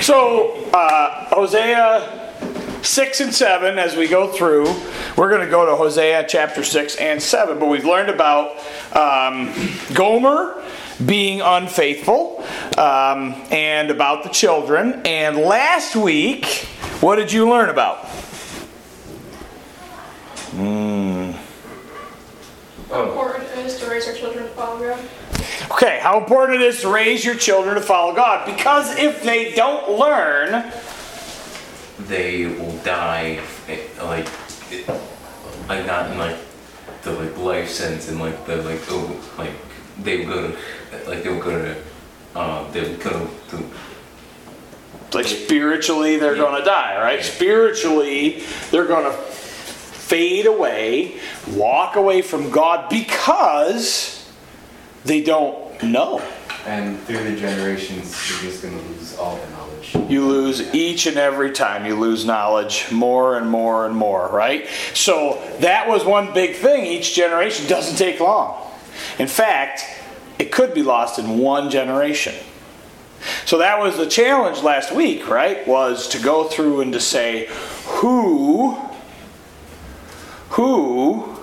So, uh, Hosea 6 and 7, as we go through, we're going to go to Hosea chapter 6 and 7. But we've learned about um, Gomer being unfaithful um, and about the children. And last week, what did you learn about? How important it is to raise our children to follow God? Okay, how important it is to raise your children to follow God. Because if they don't learn, they will die eh, like eh, like not in like the like life sense and like the like oh like they will go to like they will go to uh they will go to like spiritually they're going to die right spiritually they're going to fade away walk away from god because they don't know And through the generations, you're just going to lose all the knowledge. you lose each and every time you lose knowledge more and more and more right? So that was one big thing. Each generation doesn't take long. In fact it could be lost in one generation. So that was the challenge last week right? Was to go through and to say who who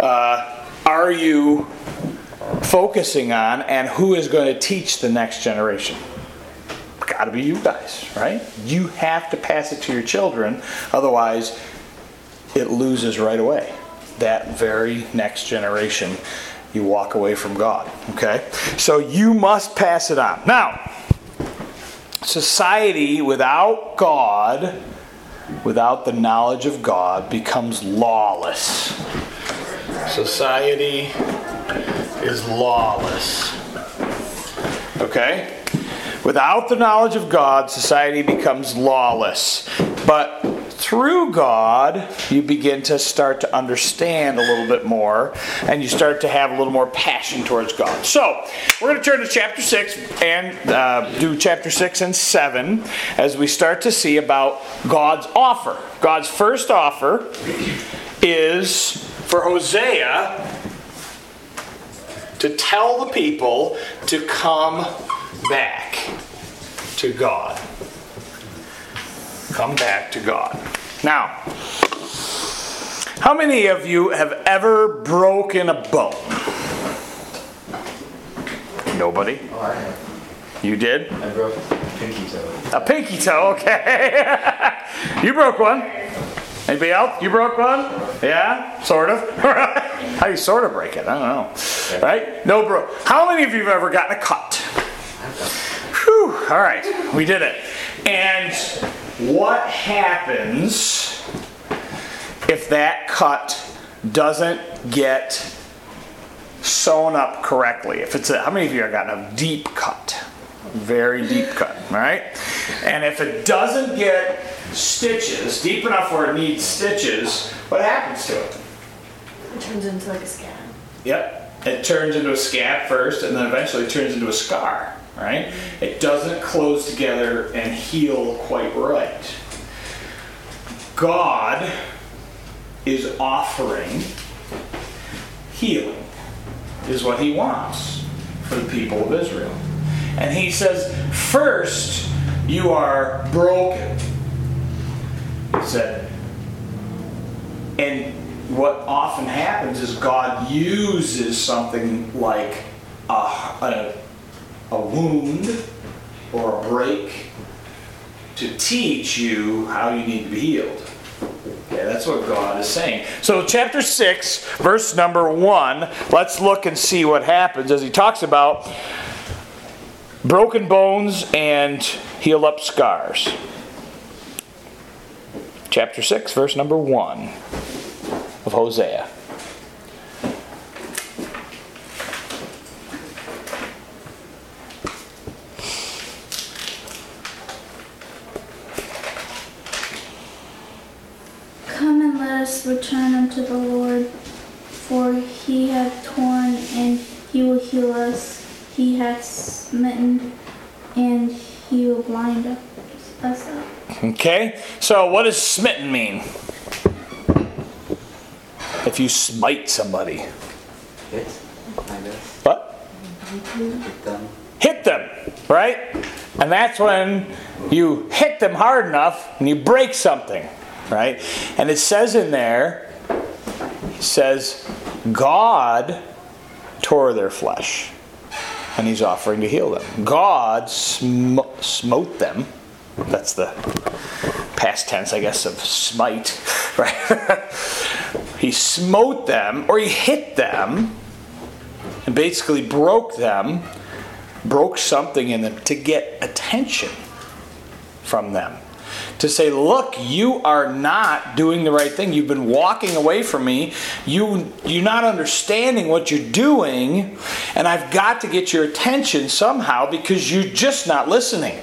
uh, are you focusing on and who is going to teach the next generation got to be you guys, right? You have to pass it to your children, otherwise, it loses right away. That very next generation, you walk away from God, okay? So you must pass it on. Now, society without God, without the knowledge of God, becomes lawless. Society is lawless. Okay? Without the knowledge of God, society becomes lawless. But through God, you begin to start to understand a little bit more, and you start to have a little more passion towards God. So, we're going to turn to chapter 6 and uh, do chapter 6 and 7 as we start to see about God's offer. God's first offer is for Hosea to tell the people to come back to God. Come back to God. Now, how many of you have ever broken a bone? Nobody? Oh, I have. You did? I broke a pinky toe. A pinky toe, okay. you broke one. Anybody else? You broke one? Yeah? Sort of? How do you sort of break it? I don't know. Right? No bro. How many of you have ever gotten a cut? Whew. All right. We did it. And what happens if that cut doesn't get sewn up correctly? If it's a, how many of you have gotten a deep cut? Very deep cut, right? And if it doesn't get stitches deep enough where it needs stitches, what happens to it? It turns into like a scab. Yep. It turns into a scab first and then eventually turns into a scar, right? It doesn't close together and heal quite right. God is offering healing, is what He wants for the people of Israel. And He says, first, you are broken. He said, and what often happens is God uses something like a, a, a wound or a break to teach you how you need to be healed. Okay, that's what God is saying. So, chapter 6, verse number 1, let's look and see what happens as he talks about broken bones and heal up scars. Chapter 6, verse number 1 of Hosea. Come and let us return unto the Lord, for he hath torn and he will heal us. He hath smitten and he will blind us up. Okay, so what does smitten mean? If you smite somebody, Hit? Kind of. what? Hit them. Hit them, right? And that's when you hit them hard enough and you break something, right? And it says in there, it says, God tore their flesh and he's offering to heal them. God sm- smote them. That's the past tense, I guess, of smite, right? he smote them or he hit them and basically broke them, broke something in them to get attention from them. To say, look, you are not doing the right thing. You've been walking away from me. You, you're not understanding what you're doing, and I've got to get your attention somehow because you're just not listening.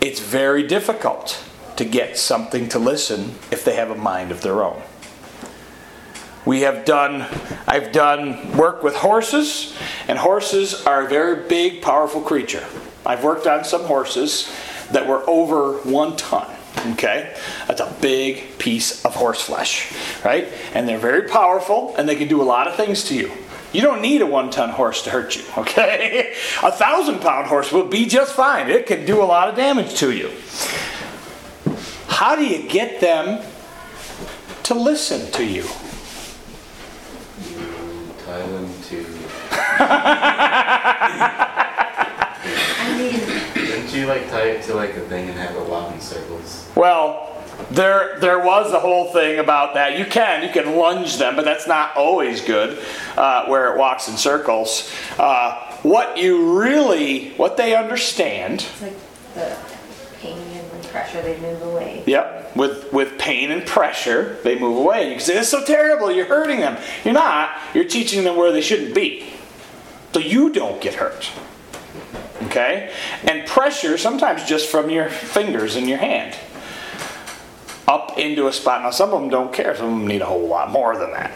It's very difficult to get something to listen if they have a mind of their own. We have done, I've done work with horses, and horses are a very big, powerful creature. I've worked on some horses that were over one ton. Okay? That's a big piece of horse flesh, right? And they're very powerful and they can do a lot of things to you. You don't need a one ton horse to hurt you, okay? A thousand pound horse will be just fine. It can do a lot of damage to you. How do you get them to listen to you? you Tie them to. I mean, Didn't you like tie it to like a thing and have it walk in circles? Well, there there was a whole thing about that. You can you can lunge them, but that's not always good. Uh, where it walks in circles. Uh, what you really what they understand. it's like the pain and the pressure, they move away. Yep. With with pain and pressure, they move away. You can say, "It's so terrible. You're hurting them." You're not. You're teaching them where they shouldn't be, so you don't get hurt. Okay. And pressure sometimes just from your fingers in your hand up into a spot. Now, some of them don't care. Some of them need a whole lot more than that.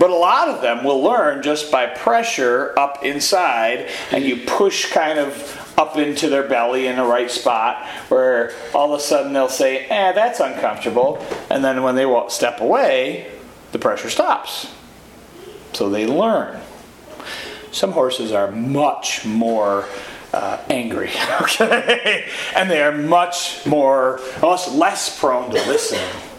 But a lot of them will learn just by pressure up inside, and you push kind of up into their belly in the right spot, where all of a sudden they'll say, eh, that's uncomfortable. And then when they step away, the pressure stops. So they learn. Some horses are much more uh, angry, okay? And they are much more, much less prone to listening.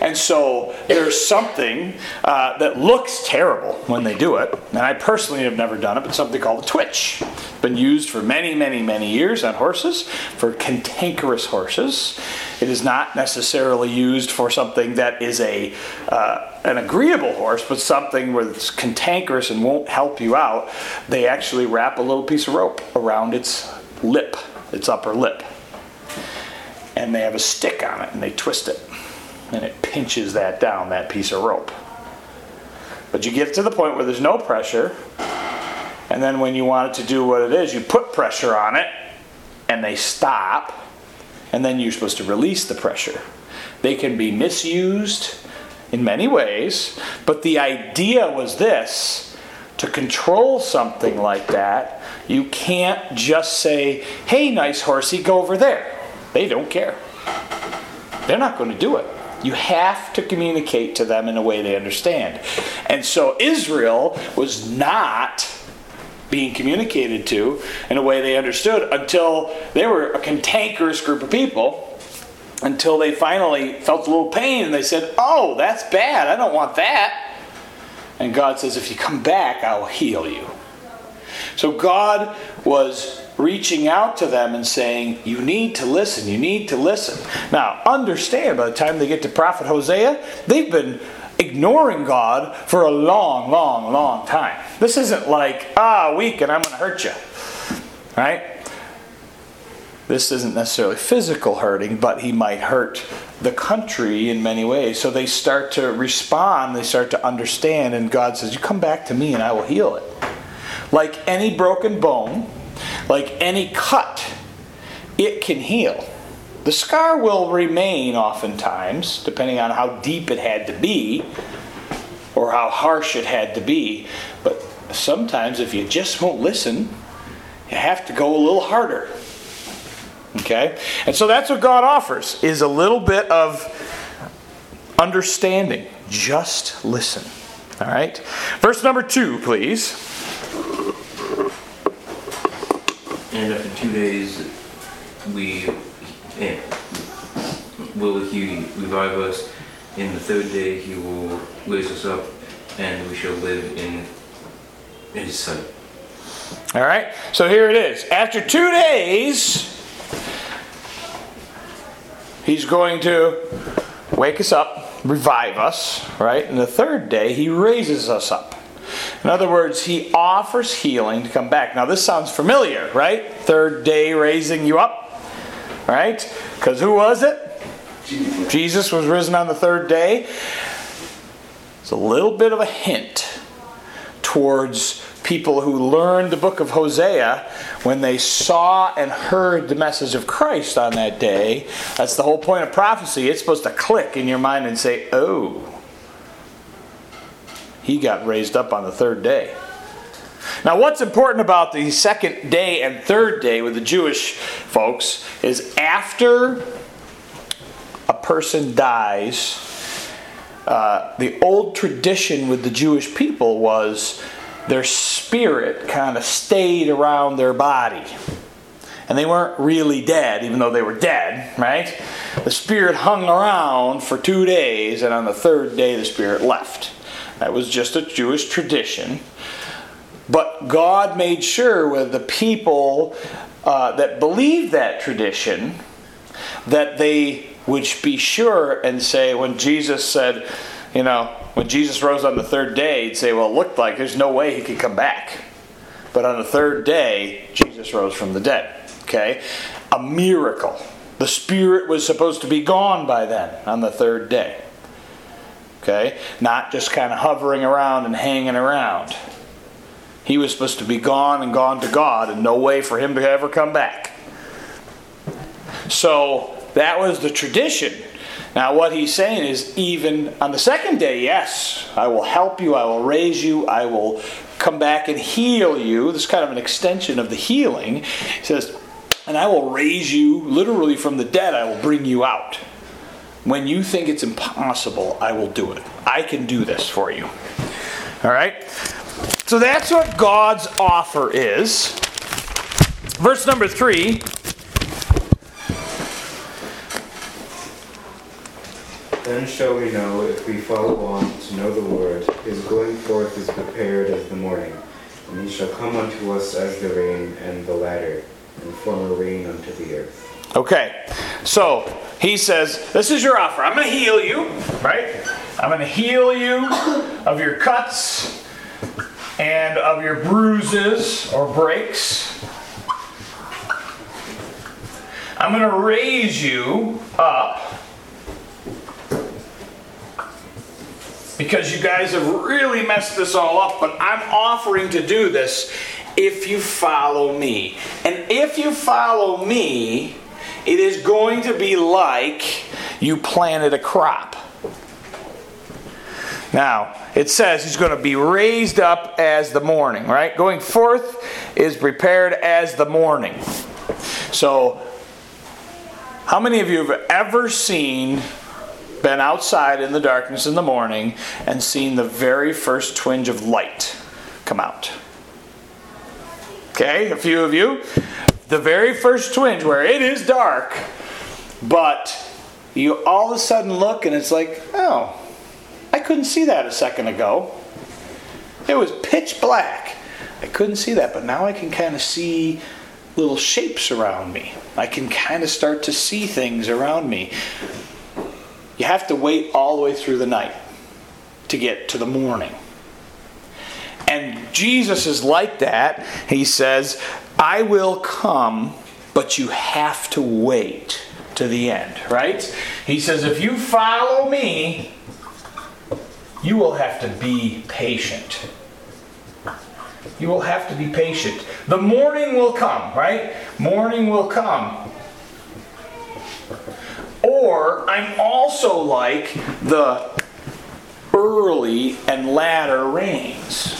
And so there's something uh, that looks terrible when they do it. And I personally have never done it, but something called a twitch. Been used for many, many, many years on horses, for cantankerous horses. It is not necessarily used for something that is a uh, an agreeable horse, but something where it's cantankerous and won't help you out. They actually wrap a little piece of rope around its lip, its upper lip, and they have a stick on it, and they twist it and it pinches that down, that piece of rope. But you get to the point where there's no pressure, and then when you want it to do what it is, you put pressure on it, and they stop, and then you're supposed to release the pressure. They can be misused in many ways, but the idea was this to control something like that, you can't just say, hey, nice horsey, go over there. They don't care. They're not going to do it. You have to communicate to them in a way they understand. And so Israel was not being communicated to in a way they understood until they were a cantankerous group of people, until they finally felt a little pain and they said, Oh, that's bad. I don't want that. And God says, If you come back, I will heal you. So God was reaching out to them and saying, You need to listen, you need to listen. Now, understand, by the time they get to Prophet Hosea, they've been ignoring God for a long, long, long time. This isn't like, ah, weak and I'm going to hurt you. Right? This isn't necessarily physical hurting, but he might hurt the country in many ways. So they start to respond, they start to understand, and God says, You come back to me and I will heal it. Like any broken bone, like any cut, it can heal. The scar will remain oftentimes, depending on how deep it had to be or how harsh it had to be. But sometimes, if you just won't listen, you have to go a little harder. Okay? And so that's what God offers is a little bit of understanding. Just listen. All right? Verse number 2, please. And after two days, we eh, will he revive us. In the third day, he will raise us up, and we shall live in his sight. All right? So here it is. After two days, he's going to wake us up, revive us, right? And the third day, he raises us up. In other words, he offers healing to come back. Now, this sounds familiar, right? Third day raising you up, right? Because who was it? Jesus was risen on the third day. It's a little bit of a hint towards people who learned the book of Hosea when they saw and heard the message of Christ on that day. That's the whole point of prophecy. It's supposed to click in your mind and say, oh, he got raised up on the third day. Now, what's important about the second day and third day with the Jewish folks is after a person dies, uh, the old tradition with the Jewish people was their spirit kind of stayed around their body. And they weren't really dead, even though they were dead, right? The spirit hung around for two days, and on the third day, the spirit left. That was just a Jewish tradition. But God made sure with the people uh, that believed that tradition that they would be sure and say, when Jesus said, you know, when Jesus rose on the third day, he'd say, well, it looked like there's no way he could come back. But on the third day, Jesus rose from the dead. Okay? A miracle. The Spirit was supposed to be gone by then on the third day. Okay? Not just kind of hovering around and hanging around. He was supposed to be gone and gone to God, and no way for him to ever come back. So that was the tradition. Now, what he's saying is, even on the second day, yes, I will help you, I will raise you, I will come back and heal you. This is kind of an extension of the healing. He says, and I will raise you literally from the dead, I will bring you out. When you think it's impossible, I will do it. I can do this for you. All right? So that's what God's offer is. Verse number three. Then shall we know if we follow on to know the Lord. His going forth is prepared as the morning, and he shall come unto us as the rain and the latter, and form a rain unto the earth. Okay, so he says, This is your offer. I'm going to heal you, right? I'm going to heal you of your cuts and of your bruises or breaks. I'm going to raise you up because you guys have really messed this all up, but I'm offering to do this if you follow me. And if you follow me, it is going to be like you planted a crop. Now, it says he's going to be raised up as the morning, right? Going forth is prepared as the morning. So, how many of you have ever seen, been outside in the darkness in the morning, and seen the very first twinge of light come out? Okay, a few of you. The very first twinge where it is dark, but you all of a sudden look and it's like, oh, I couldn't see that a second ago. It was pitch black. I couldn't see that, but now I can kind of see little shapes around me. I can kind of start to see things around me. You have to wait all the way through the night to get to the morning. And Jesus is like that. He says, I will come, but you have to wait to the end, right? He says, if you follow me, you will have to be patient. You will have to be patient. The morning will come, right? Morning will come. Or I'm also like the early and latter rains.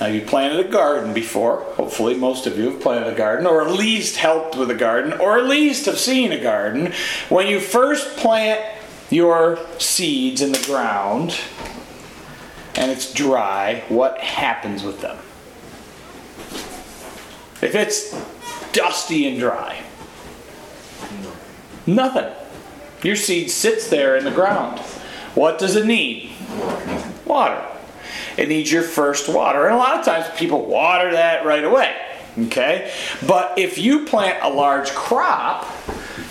Now, you planted a garden before. Hopefully, most of you have planted a garden, or at least helped with a garden, or at least have seen a garden. When you first plant your seeds in the ground and it's dry, what happens with them? If it's dusty and dry, nothing. Your seed sits there in the ground. What does it need? Water. It needs your first water. And a lot of times people water that right away. Okay? But if you plant a large crop,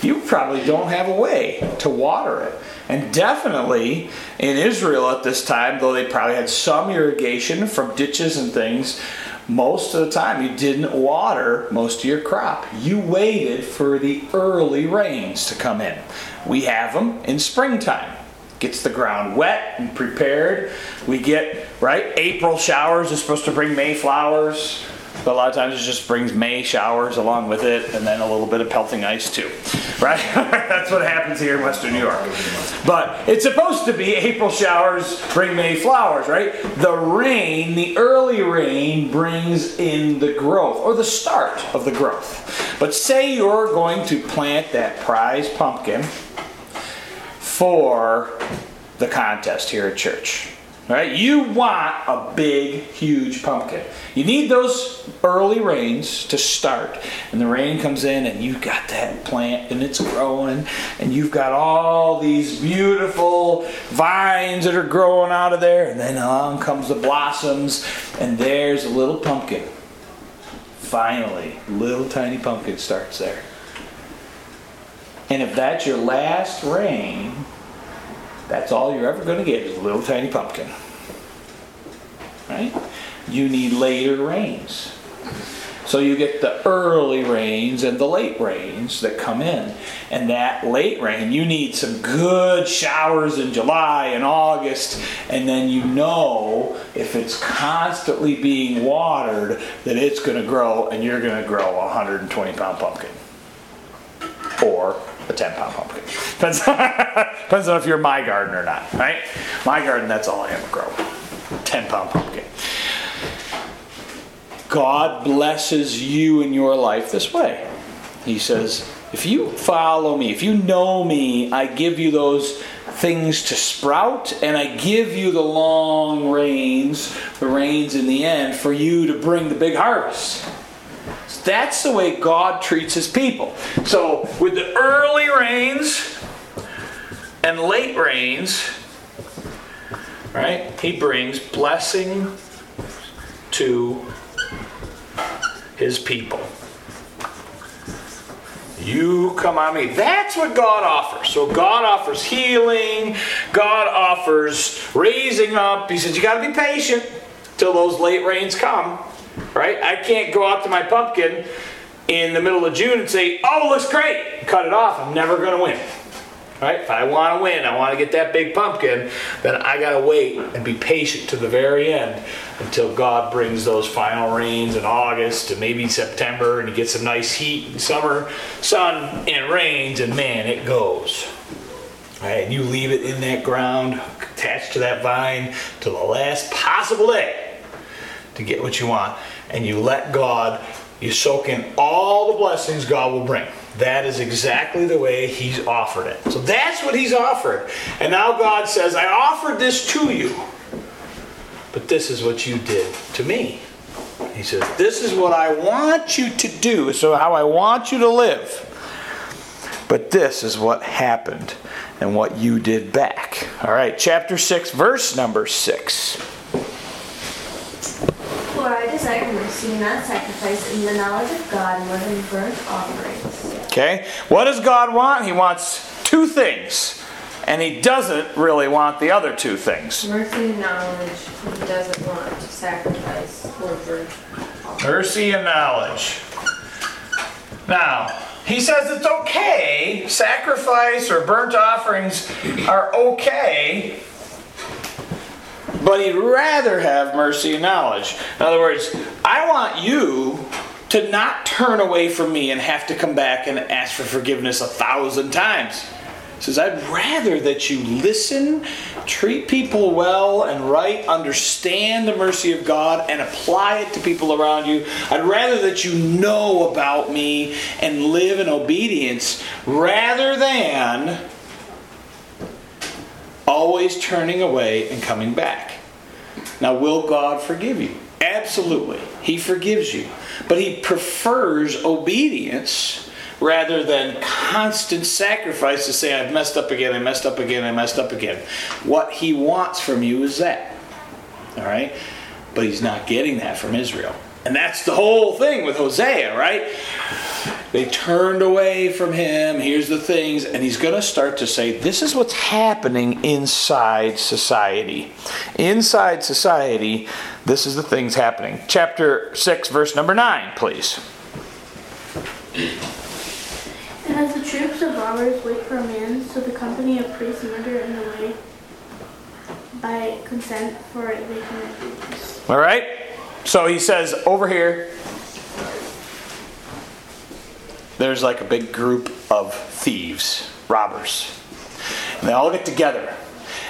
you probably don't have a way to water it. And definitely in Israel at this time, though they probably had some irrigation from ditches and things, most of the time you didn't water most of your crop. You waited for the early rains to come in. We have them in springtime. Gets the ground wet and prepared. We get, right? April showers are supposed to bring May flowers. But a lot of times it just brings May showers along with it and then a little bit of pelting ice too. Right? That's what happens here in Western New York. But it's supposed to be April showers bring May flowers, right? The rain, the early rain, brings in the growth or the start of the growth. But say you're going to plant that prize pumpkin for the contest here at church. Right? You want a big, huge pumpkin. You need those early rains to start. And the rain comes in, and you've got that plant, and it's growing, and you've got all these beautiful vines that are growing out of there. And then along comes the blossoms, and there's a little pumpkin. Finally, little tiny pumpkin starts there. And if that's your last rain, that's all you're ever going to get is a little tiny pumpkin. Right? You need later rains. So you get the early rains and the late rains that come in. And that late rain, you need some good showers in July and August. And then you know if it's constantly being watered that it's going to grow and you're going to grow a 120 pound pumpkin. Or a 10 pound pumpkin. Depends, depends on if you're my garden or not, right? My garden, that's all I ever grow 10 pound pumpkin. God blesses you in your life this way. He says, if you follow me, if you know me, I give you those things to sprout, and I give you the long rains, the rains in the end, for you to bring the big harvest. That's the way God treats his people. So, with the early rains and late rains, right, he brings blessing to his people. You come on me. That's what God offers. So God offers healing. God offers raising up. He says you got to be patient till those late rains come. Right? I can't go out to my pumpkin in the middle of June and say, "Oh, looks great." Cut it off. I'm never going to win. Right? If I want to win, I want to get that big pumpkin, then I got to wait and be patient to the very end until God brings those final rains in August and maybe September and you get some nice heat and summer sun and rains and man, it goes. Right? And you leave it in that ground attached to that vine till the last possible day to get what you want and you let God you soak in all the blessings God will bring. That is exactly the way He's offered it. So that's what He's offered. And now God says, I offered this to you, but this is what you did to me. He says, This is what I want you to do, so how I want you to live. But this is what happened and what you did back. All right, chapter 6, verse number 6. For I desire mercy, not sacrifice, and the knowledge of God more than burnt offerings. Okay? What does God want? He wants two things. And he doesn't really want the other two things. Mercy and knowledge, he doesn't want to sacrifice or burn. Mercy and knowledge. Now, he says it's okay, sacrifice or burnt offerings are okay, but he'd rather have mercy and knowledge. In other words, I want you to not turn away from me and have to come back and ask for forgiveness a thousand times. He says, I'd rather that you listen, treat people well and right, understand the mercy of God, and apply it to people around you. I'd rather that you know about me and live in obedience rather than always turning away and coming back. Now, will God forgive you? Absolutely. He forgives you. But he prefers obedience rather than constant sacrifice to say, I've messed up again, I messed up again, I messed up again. What he wants from you is that. All right? But he's not getting that from Israel. And that's the whole thing with Hosea, right? They turned away from him. Here's the things. And he's going to start to say, this is what's happening inside society. Inside society, this is the things happening. Chapter 6, verse number 9, please. And as the troops of robbers wait for a man, so the company of priests murder in the way by consent, for they commit. All right? So he says over here, there's like a big group of thieves, robbers. And they all get together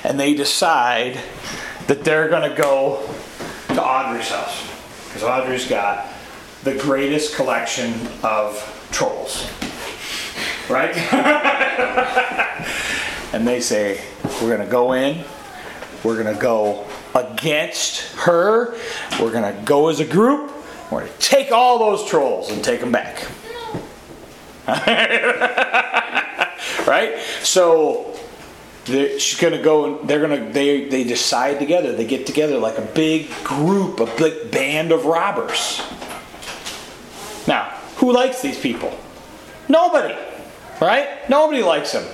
and they decide that they're going to go to Audrey's house. Because Audrey's got the greatest collection of trolls. Right? and they say, We're going to go in, we're going to go against her, we're going to go as a group, we're going to take all those trolls and take them back. right? So she's gonna go and they're gonna they they decide together. They get together like a big group, a big band of robbers. Now, who likes these people? Nobody, right? Nobody likes them.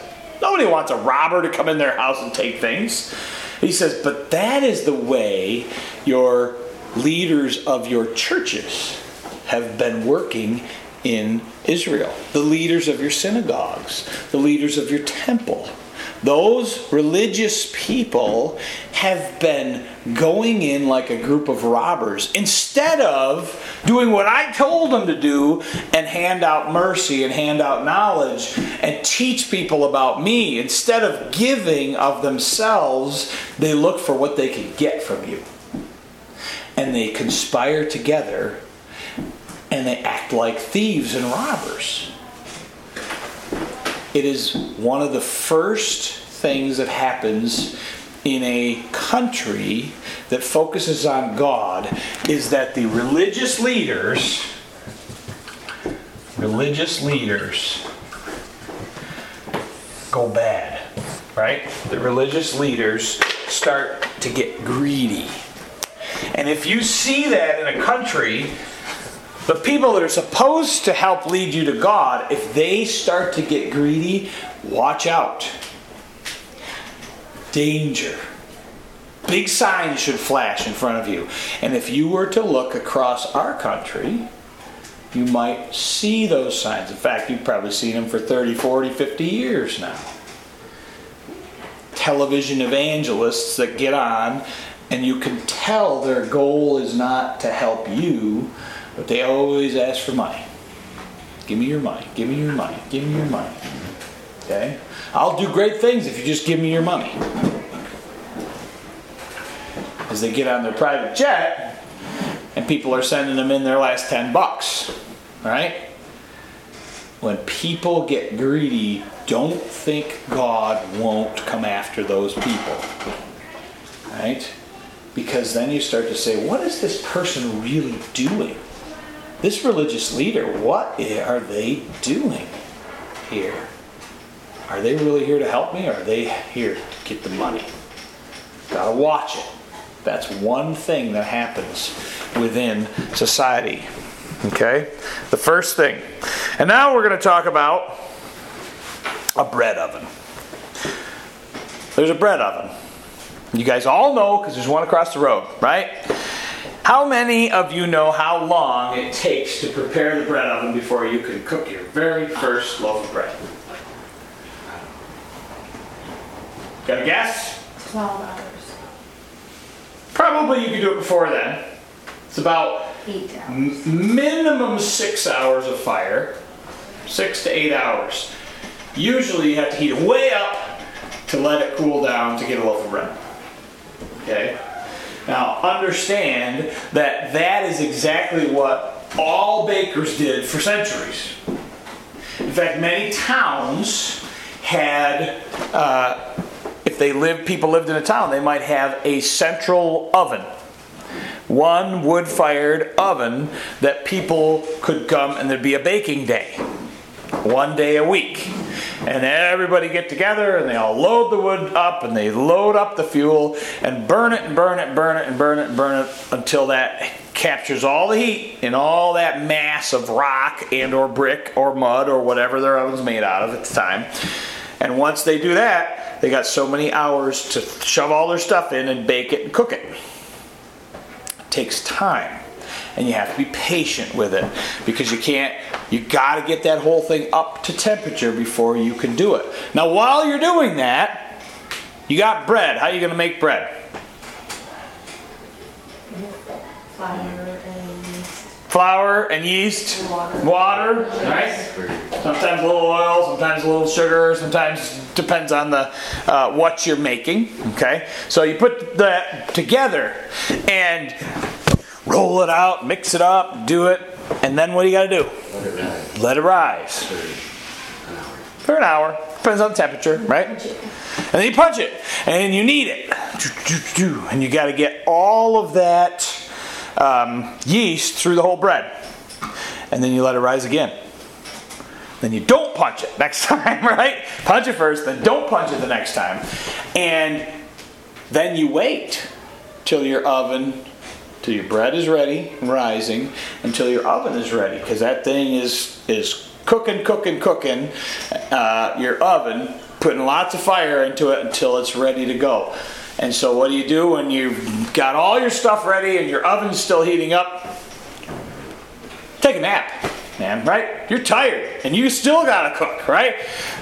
Nobody wants a robber to come in their house and take things. He says, but that is the way your leaders of your churches have been working in Israel. The leaders of your synagogues, the leaders of your temple. Those religious people have been going in like a group of robbers instead of doing what I told them to do and hand out mercy and hand out knowledge and teach people about me. Instead of giving of themselves, they look for what they can get from you. And they conspire together and they act like thieves and robbers. It is one of the first things that happens in a country that focuses on God is that the religious leaders religious leaders go bad, right? The religious leaders start to get greedy. And if you see that in a country the people that are supposed to help lead you to God, if they start to get greedy, watch out. Danger. Big signs should flash in front of you. And if you were to look across our country, you might see those signs. In fact, you've probably seen them for 30, 40, 50 years now. Television evangelists that get on, and you can tell their goal is not to help you, but they always ask for money. Give me your money. Give me your money. Give me your money. Okay? I'll do great things if you just give me your money. As they get on their private jet, and people are sending them in their last 10 bucks. Right? When people get greedy, don't think God won't come after those people. Right? Because then you start to say, what is this person really doing? This religious leader, what are they doing here? Are they really here to help me or are they here to get the money? Gotta watch it. That's one thing that happens within society. Okay? The first thing. And now we're going to talk about a bread oven. There's a bread oven. You guys all know because there's one across the road, right? How many of you know how long it takes to prepare the bread oven before you can cook your very first loaf of bread? Got a guess? Twelve hours, Probably you could do it before then. It's about m- minimum six hours of fire, six to eight hours. Usually you have to heat it way up to let it cool down to get a loaf of bread. Okay? Now understand that that is exactly what all bakers did for centuries. In fact, many towns had, uh, if they lived, people lived in a town, they might have a central oven one wood fired oven that people could come and there'd be a baking day. One day a week. And everybody get together and they all load the wood up and they load up the fuel and burn it and burn it burn it and burn it and burn it until that captures all the heat in all that mass of rock and or brick or mud or whatever their oven's made out of at the time. And once they do that, they got so many hours to shove all their stuff in and bake it and cook it. It takes time. And you have to be patient with it because you can't, you got to get that whole thing up to temperature before you can do it. Now, while you're doing that, you got bread. How are you going to make bread? Flour and yeast. Flour and yeast, water, right? Sometimes a little oil, sometimes a little sugar, sometimes depends on the uh, what you're making. Okay, so you put that together and roll it out, mix it up, do it, and then what do you got to do? Let it rise Let it rise for an hour. for an hour. Depends on the temperature, right? And then you punch it, and you knead it, and you got to get all of that um, yeast through the whole bread, and then you let it rise again. Then you don't punch it next time, right? Punch it first, then don't punch it the next time, and then you wait till your oven, till your bread is ready, rising, until your oven is ready, because that thing is is cooking, cooking, cooking. Uh, your oven, putting lots of fire into it until it's ready to go. And so, what do you do when you've got all your stuff ready and your oven's still heating up? Take a nap, man. Right? You're tired, and you still gotta cook, right?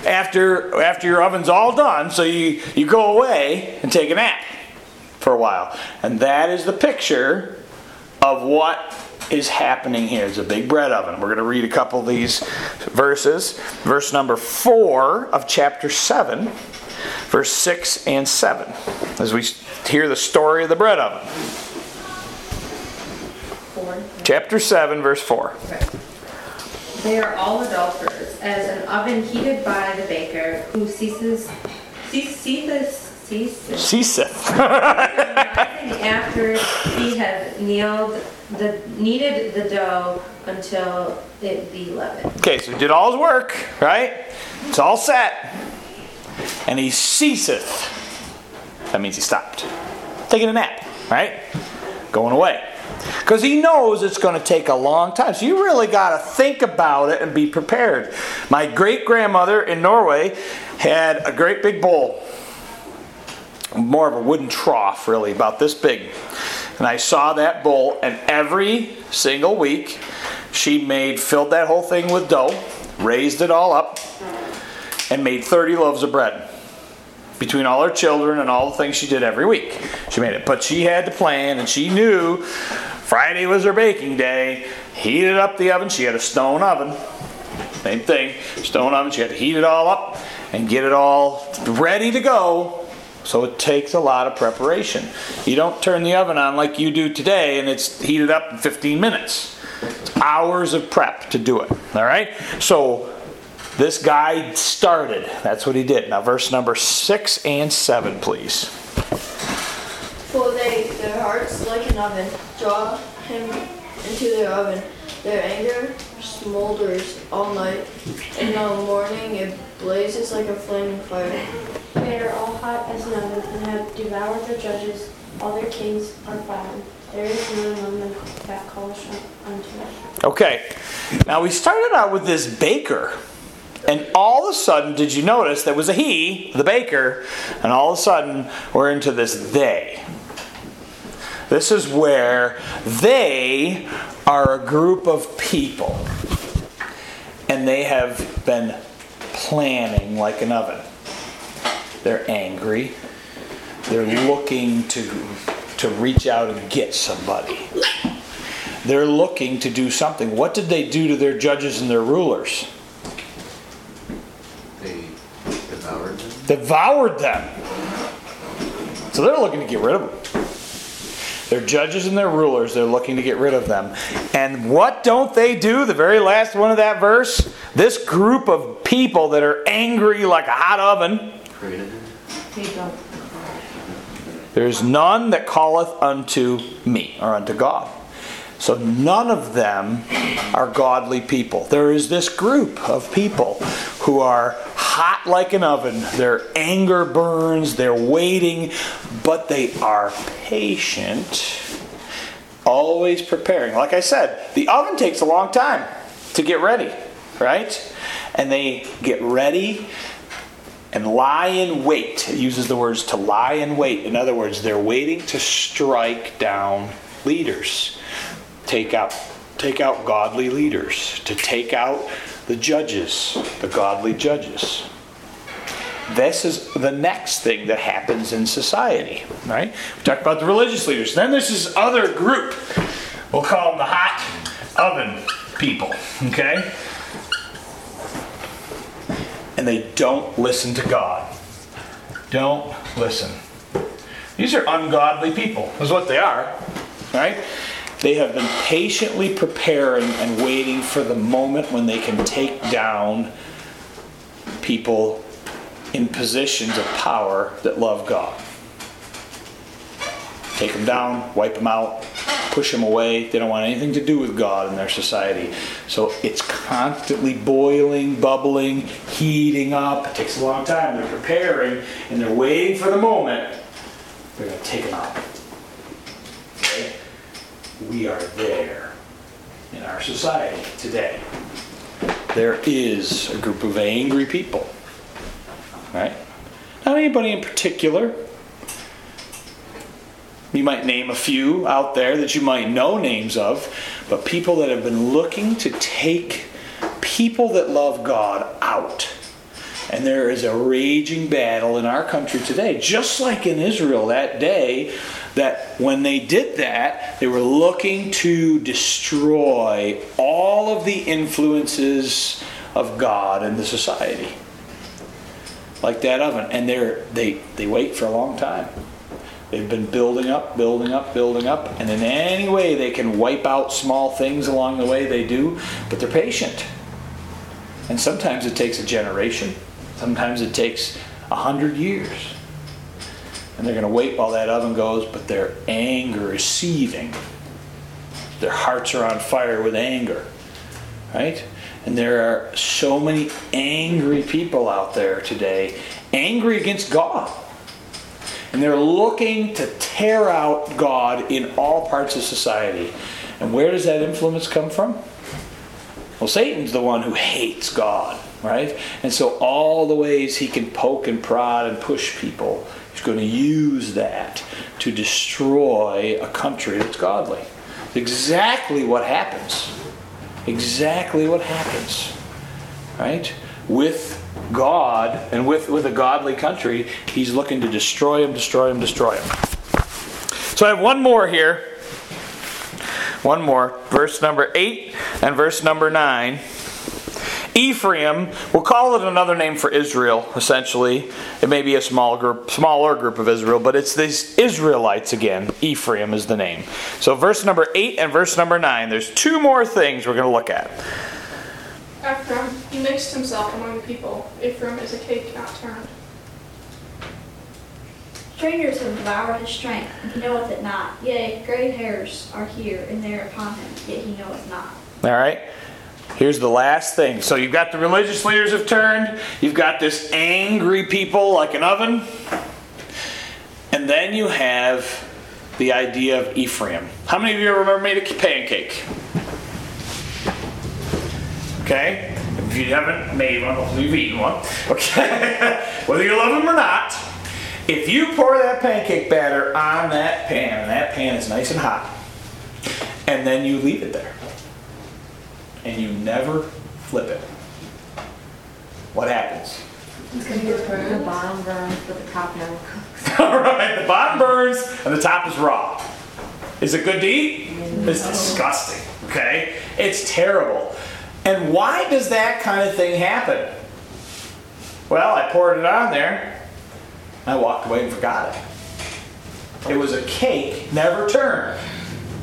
After after your oven's all done, so you you go away and take a nap for a while, and that is the picture of what is happening here. It's a big bread oven. We're going to read a couple of these verses. Verse number four of chapter seven, verse six and seven, as we hear the story of the bread oven. Chapter seven, verse four. They are all adulterers, as an oven heated by the baker, who ceases, ceases, Ceaseth. after he had kneeled the kneaded the dough until it be leavened. Okay, so he did all his work, right? It's all set. And he ceaseth. That means he stopped. Taking a nap, right? Going away. Because he knows it's going to take a long time. So you really got to think about it and be prepared. My great grandmother in Norway had a great big bowl. More of a wooden trough, really, about this big. And I saw that bowl, and every single week she made, filled that whole thing with dough, raised it all up, and made 30 loaves of bread between all her children and all the things she did every week. She made it. But she had to plan, and she knew Friday was her baking day. Heated up the oven. She had a stone oven. Same thing. Stone oven. She had to heat it all up and get it all ready to go. So it takes a lot of preparation. You don't turn the oven on like you do today and it's heated up in 15 minutes. It's hours of prep to do it. All right? So this guy started. That's what he did. Now, verse number six and seven, please. For they, their hearts like an oven, draw him into their oven. Their anger smolders all night, and in the morning it blazes like a flaming fire. They are all hot as an oven and have devoured their judges. All their kings are fallen. There is none among them that calls unto it. Okay. Now, we started out with this baker. And all of a sudden, did you notice that was a he, the baker, and all of a sudden we're into this they. This is where they are a group of people. And they have been planning like an oven. They're angry. They're looking to, to reach out and get somebody. They're looking to do something. What did they do to their judges and their rulers? They devoured them. devoured them. So they're looking to get rid of them. Their judges and they're rulers, they're looking to get rid of them. And what don't they do? The very last one of that verse? This group of people that are angry like a hot oven, Created them. They don't. There is none that calleth unto me, or unto God. So none of them are godly people. There is this group of people who are hot like an oven. Their anger burns, they're waiting, but they are patient, always preparing. Like I said, the oven takes a long time to get ready, right? And they get ready and lie in wait. It uses the words to lie in wait. In other words, they're waiting to strike down leaders. Take out take out godly leaders, to take out the judges, the godly judges. This is the next thing that happens in society, right? We talked about the religious leaders. Then there's this other group. We'll call them the hot oven people, okay? And they don't listen to God. Don't listen. These are ungodly people, is what they are, right? They have been patiently preparing and waiting for the moment when they can take down people in positions of power that love God. Take them down, wipe them out, push them away. They don't want anything to do with God in their society. So it's constantly boiling, bubbling, heating up. It takes a long time. They're preparing and they're waiting for the moment. They're going to take them out. We are there in our society today. There is a group of angry people. Right? Not anybody in particular. You might name a few out there that you might know names of, but people that have been looking to take people that love God out. And there is a raging battle in our country today, just like in Israel that day, that when they did that, they were looking to destroy all of the influences of God in the society. Like that oven. And they're, they, they wait for a long time. They've been building up, building up, building up, and in any way they can wipe out small things along the way, they do, but they're patient. And sometimes it takes a generation, sometimes it takes a hundred years. And they're going to wait while that oven goes, but their anger is seething. Their hearts are on fire with anger. Right? And there are so many angry people out there today, angry against God. And they're looking to tear out God in all parts of society. And where does that influence come from? Well, Satan's the one who hates God, right? And so all the ways he can poke and prod and push people, he's going to use that to destroy a country that's godly. Exactly what happens. Exactly what happens. Right? With God and with, with a godly country, he's looking to destroy him, destroy him, destroy him. So I have one more here. One more. Verse number 8 and verse number 9. Ephraim, we'll call it another name for Israel, essentially. It may be a small group, smaller group of Israel, but it's these Israelites again. Ephraim is the name. So verse number 8 and verse number 9, there's two more things we're going to look at. Ephraim, he mixed himself among the people. Ephraim is a cake not turned. Strangers have devoured his strength, and he knoweth it not. Yea, gray hairs are here and there upon him, yet he knoweth not. All right. Here's the last thing. So you've got the religious leaders have turned. You've got this angry people like an oven. And then you have the idea of Ephraim. How many of you remember made a pancake? Okay? If you haven't made one, hopefully you've eaten one. Okay? Whether you love them or not, if you pour that pancake batter on that pan, and that pan is nice and hot, and then you leave it there, and you never flip it, what happens? The bottom burns, but the top never cooks. All right, the bottom burns and the top is raw. Is it good to eat? It's disgusting. Okay? It's terrible. And why does that kind of thing happen? Well, I poured it on there. I walked away and forgot it. It was a cake, never turned.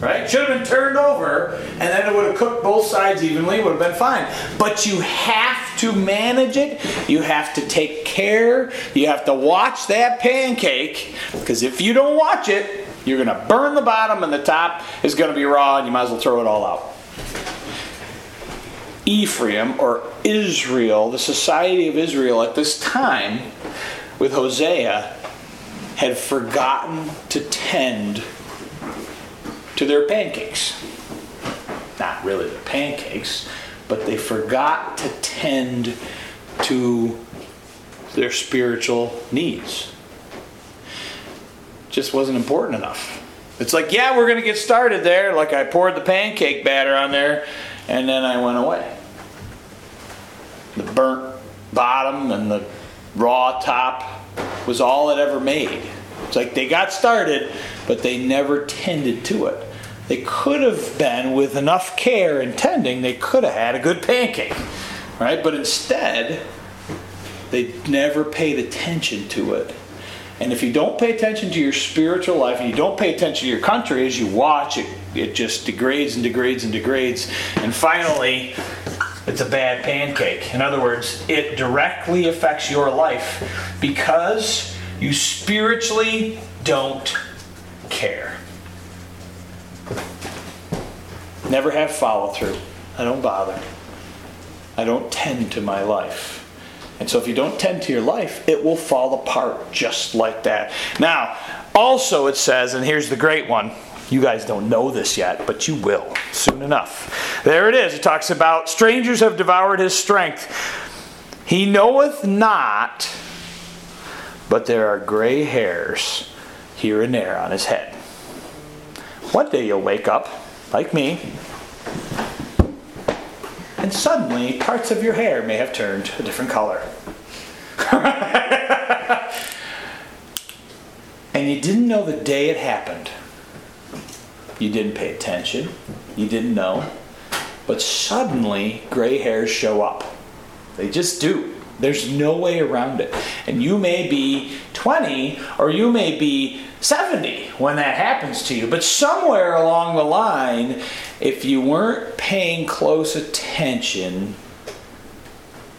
Right? Should have been turned over, and then it would have cooked both sides evenly, would have been fine. But you have to manage it, you have to take care, you have to watch that pancake, because if you don't watch it, you're going to burn the bottom, and the top is going to be raw, and you might as well throw it all out. Ephraim or Israel, the society of Israel at this time with Hosea, had forgotten to tend to their pancakes. Not really the pancakes, but they forgot to tend to their spiritual needs. Just wasn't important enough. It's like, yeah, we're going to get started there. Like I poured the pancake batter on there, and then I went away. The burnt bottom and the raw top was all it ever made. It's like they got started, but they never tended to it. They could have been, with enough care and tending, they could have had a good pancake, right? But instead, they never paid attention to it. And if you don't pay attention to your spiritual life and you don't pay attention to your country as you watch, it, it just degrades and degrades and degrades. And finally, it's a bad pancake. In other words, it directly affects your life because you spiritually don't care. Never have follow through. I don't bother. I don't tend to my life. And so if you don't tend to your life, it will fall apart just like that. Now, also it says, and here's the great one. You guys don't know this yet, but you will soon enough. There it is. It talks about strangers have devoured his strength. He knoweth not, but there are gray hairs here and there on his head. One day you'll wake up, like me, and suddenly parts of your hair may have turned a different color. and you didn't know the day it happened. You didn't pay attention. You didn't know. But suddenly, gray hairs show up. They just do. There's no way around it. And you may be 20 or you may be 70 when that happens to you. But somewhere along the line, if you weren't paying close attention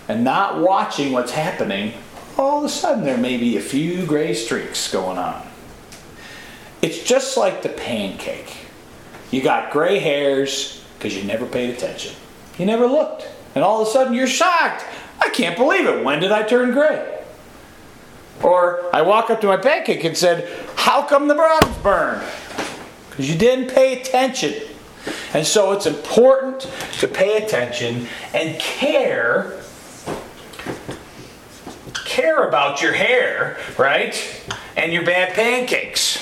and not watching what's happening, all of a sudden there may be a few gray streaks going on. It's just like the pancake. You got gray hairs because you never paid attention. You never looked. And all of a sudden you're shocked. I can't believe it. When did I turn gray? Or I walk up to my pancake and said, How come the bottom's burned? Because you didn't pay attention. And so it's important to pay attention and care care about your hair, right? And your bad pancakes.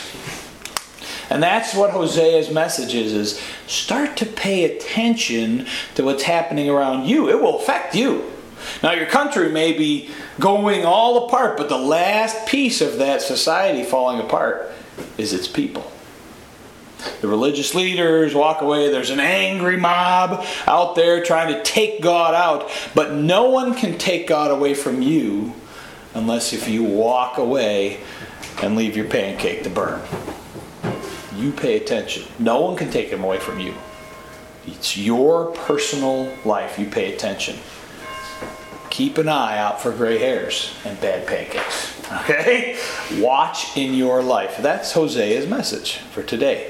And that's what Hosea's message is, is start to pay attention to what's happening around you. It will affect you. Now your country may be going all apart, but the last piece of that society falling apart is its people. The religious leaders walk away. There's an angry mob out there trying to take God out. But no one can take God away from you unless if you walk away and leave your pancake to burn. You pay attention. No one can take him away from you. It's your personal life. You pay attention. Keep an eye out for gray hairs and bad pancakes. Okay? Watch in your life. That's Hosea's message for today.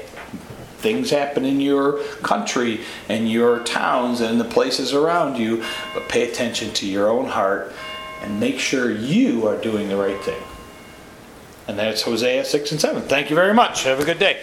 Things happen in your country and your towns and the places around you, but pay attention to your own heart and make sure you are doing the right thing. And that's Hosea 6 and 7. Thank you very much. Have a good day.